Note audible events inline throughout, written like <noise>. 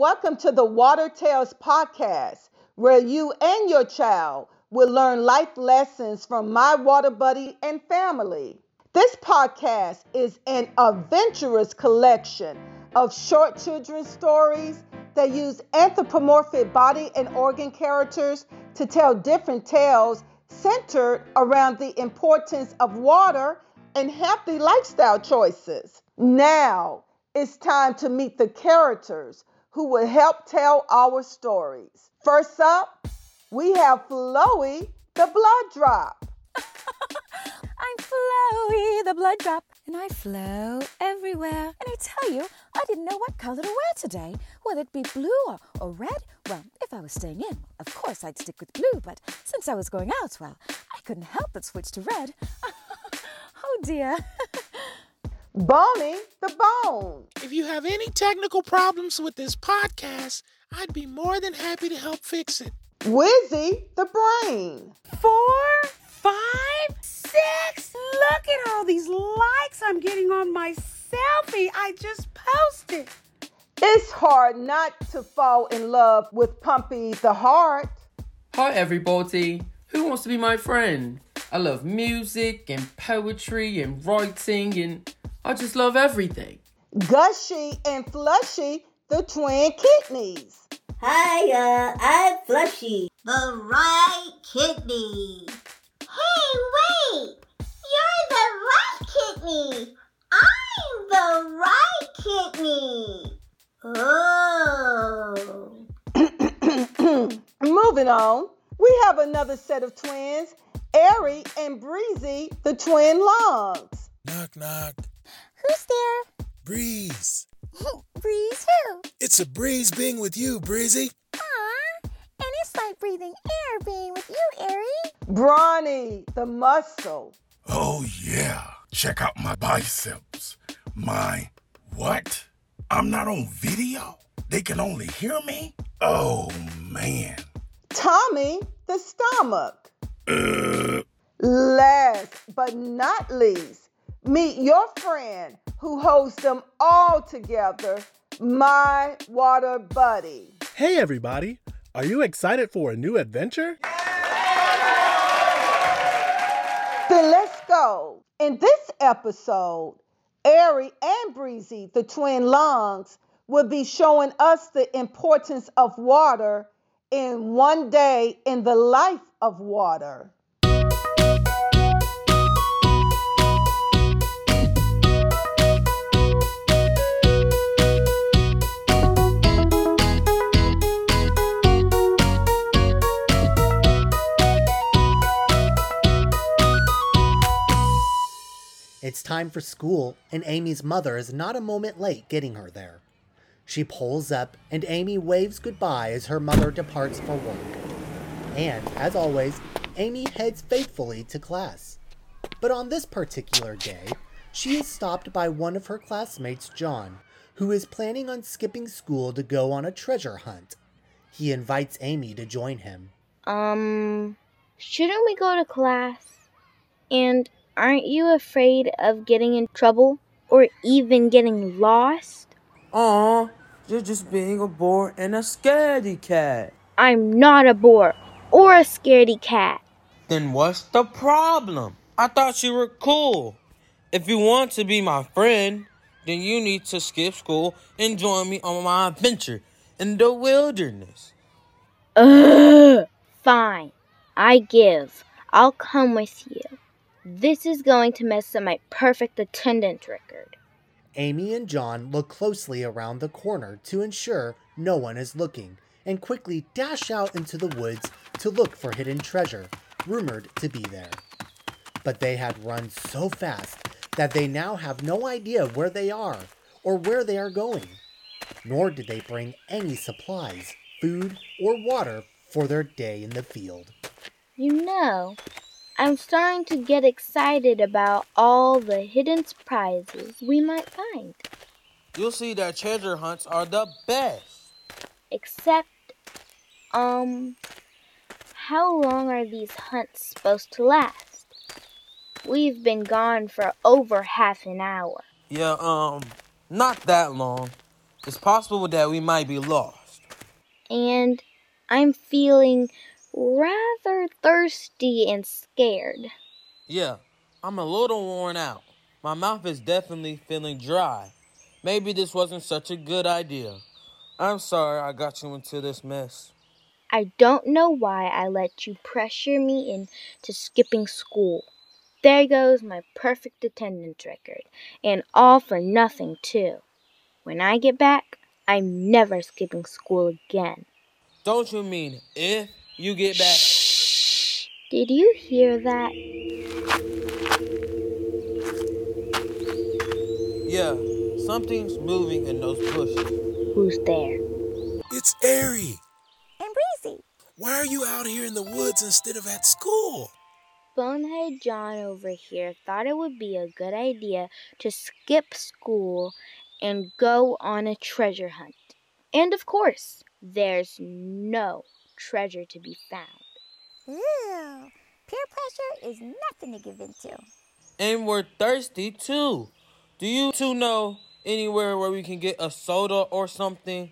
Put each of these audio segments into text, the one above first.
Welcome to the Water Tales podcast, where you and your child will learn life lessons from my water buddy and family. This podcast is an adventurous collection of short children's stories that use anthropomorphic body and organ characters to tell different tales centered around the importance of water and healthy lifestyle choices. Now, it's time to meet the characters who will help tell our stories. First up, we have Floey, the blood drop. <laughs> I'm Floey, the blood drop, and I flow everywhere. And I tell you, I didn't know what color to wear today, whether it be blue or, or red. Well, if I was staying in, of course I'd stick with blue, but since I was going out, well, I couldn't help but switch to red. <laughs> oh dear. <laughs> Bonnie, the bone. If you have any technical problems with this podcast, I'd be more than happy to help fix it. Wizzy, the brain. Four, five, six. Look at all these likes I'm getting on my selfie I just posted. It's hard not to fall in love with Pumpy the Heart. Hi, everybody. Who wants to be my friend? I love music and poetry and writing, and I just love everything. Gushy and Flushy, the twin kidneys. Hiya, I'm Flushy, the right kidney. Hey, wait! You're the right kidney. I'm the right kidney. Oh. <clears throat> Moving on, we have another set of twins, Airy and Breezy, the twin lungs. Knock, knock. Who's there? Breeze. Breeze who? It's a breeze being with you, Breezy. Aw, and it's like breathing air being with you, Airy. Brawny, the muscle. Oh, yeah. Check out my biceps. My what? I'm not on video? They can only hear me? Oh, man. Tommy, the stomach. Uh, Last but not least, meet your friend who holds them all together, my water buddy. Hey everybody! Are you excited for a new adventure? Then let's go. In this episode, Airy and Breezy, the twin lungs, will be showing us the importance of water in one day in the life of water. Time for school, and Amy's mother is not a moment late getting her there. She pulls up, and Amy waves goodbye as her mother departs for work. And, as always, Amy heads faithfully to class. But on this particular day, she is stopped by one of her classmates, John, who is planning on skipping school to go on a treasure hunt. He invites Amy to join him. Um, shouldn't we go to class? And aren't you afraid of getting in trouble or even getting lost? Aw, you're just being a bore and a scaredy cat. I'm not a bore or a scaredy cat. Then what's the problem? I thought you were cool. If you want to be my friend, then you need to skip school and join me on my adventure in the wilderness. Ugh. Fine, I give. I'll come with you. This is going to mess up my perfect attendance record. Amy and John look closely around the corner to ensure no one is looking and quickly dash out into the woods to look for hidden treasure, rumored to be there. But they had run so fast that they now have no idea where they are or where they are going. Nor did they bring any supplies, food, or water for their day in the field. You know, I'm starting to get excited about all the hidden prizes we might find. You'll see that treasure hunts are the best. Except, um, how long are these hunts supposed to last? We've been gone for over half an hour. Yeah, um, not that long. It's possible that we might be lost. And I'm feeling rather thirsty and scared. Yeah, I'm a little worn out. My mouth is definitely feeling dry. Maybe this wasn't such a good idea. I'm sorry I got you into this mess. I don't know why I let you pressure me into skipping school. There goes my perfect attendance record, and all for nothing, too. When I get back, I'm never skipping school again. Don't you mean if you get back? Shh. Did you hear that? Yeah, something's moving in those bushes. Who's there? It's Airy. And Breezy. Why are you out here in the woods instead of at school? Bonehead John over here thought it would be a good idea to skip school and go on a treasure hunt. And of course, there's no treasure to be found. Ew. Peer pressure is nothing to give in to. And we're thirsty too. Do you two know anywhere where we can get a soda or something?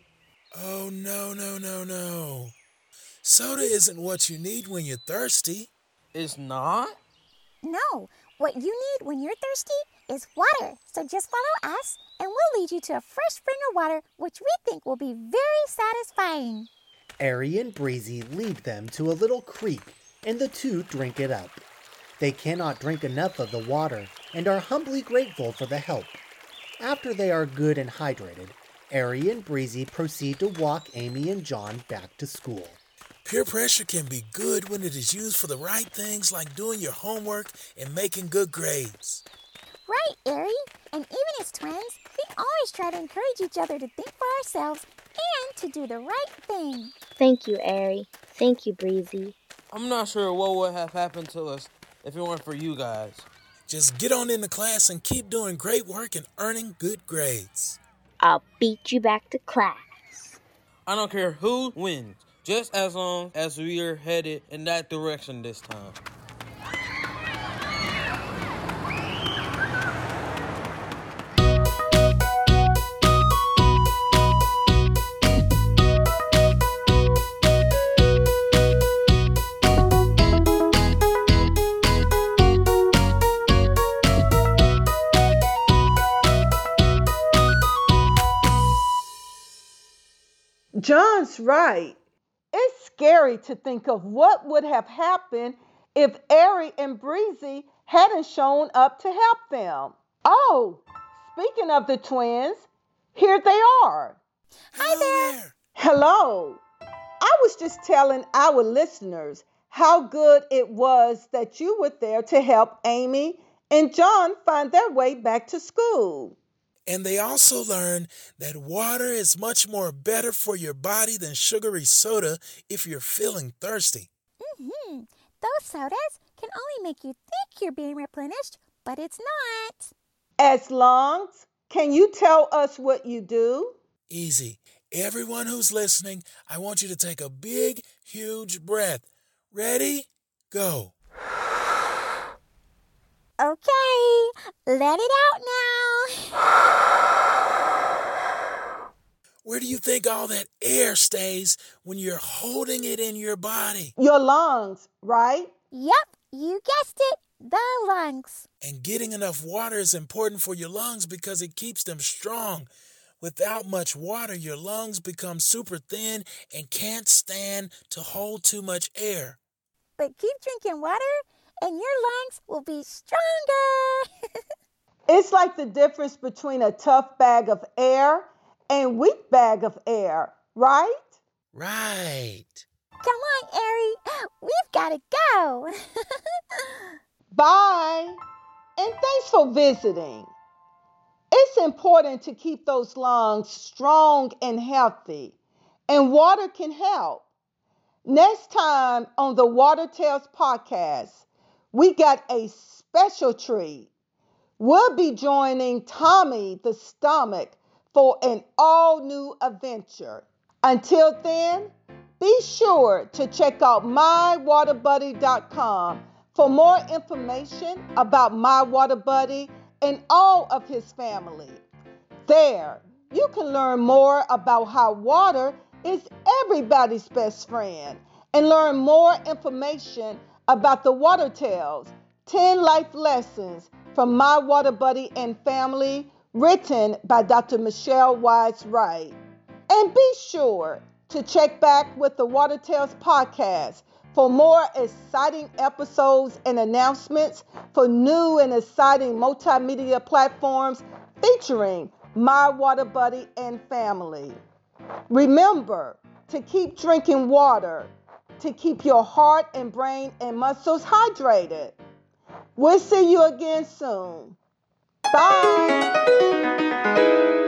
Oh, no, no, no, no. Soda isn't what you need when you're thirsty. It's not? No, what you need when you're thirsty is water. So just follow us and we'll lead you to a fresh spring of water, which we think will be very satisfying. Airy and Breezy lead them to a little creek, and the two drink it up. They cannot drink enough of the water and are humbly grateful for the help. After they are good and hydrated, Airy and Breezy proceed to walk Amy and John back to school. Peer pressure can be good when it is used for the right things like doing your homework and making good grades. Right, Airy. And even as twins, we always try to encourage each other to think for ourselves and to do the right thing. Thank you, Airy. Thank you, Breezy. I'm not sure what would have happened to us if it weren't for you guys. Just get on in the class and keep doing great work and earning good grades. I'll beat you back to class. I don't care who wins, just as long as we are headed in that direction this time. John's right. It's scary to think of what would have happened if Airy and Breezy hadn't shown up to help them. Oh, speaking of the twins, here they are. Hi there. Hello. I was just telling our listeners how good it was that you were there to help Amy and John find their way back to school. And they also learn that water is much more better for your body than sugary soda if you're feeling thirsty. Mm-hmm. Those sodas can only make you think you're being replenished, but it's not. As long, can you tell us what you do? Easy. Everyone who's listening, I want you to take a big, huge breath. Ready? Go. Okay, let it out now. <sighs> Where do you think all that air stays when you're holding it in your body? Your lungs, right? Yep, you guessed it, the lungs. And getting enough water is important for your lungs because it keeps them strong. Without much water, your lungs become super thin and can't stand to hold too much air. But keep drinking water and your lungs will be stronger. <laughs> it's like the difference between a tough bag of air and weak bag of air, right? Right. Come on, Airy. We've got to go. <laughs> Bye. And thanks for visiting. It's important to keep those lungs strong and healthy, and water can help. Next time on the Water Tales podcast, we got a special treat. We'll be joining Tommy the Stomach for an all new adventure. Until then, be sure to check out mywaterbuddy.com for more information about My Water Buddy and all of his family. There, you can learn more about how water is everybody's best friend and learn more information about the Water Tales 10 Life Lessons from My Water Buddy and Family, written by Dr. Michele Wise Wright. And be sure to check back with the Water Tales podcast for more exciting episodes and announcements for new and exciting multimedia platforms featuring My Water Buddy and Family. Remember to keep drinking water to keep your heart and brain and muscles hydrated. We'll see you again soon. Bye.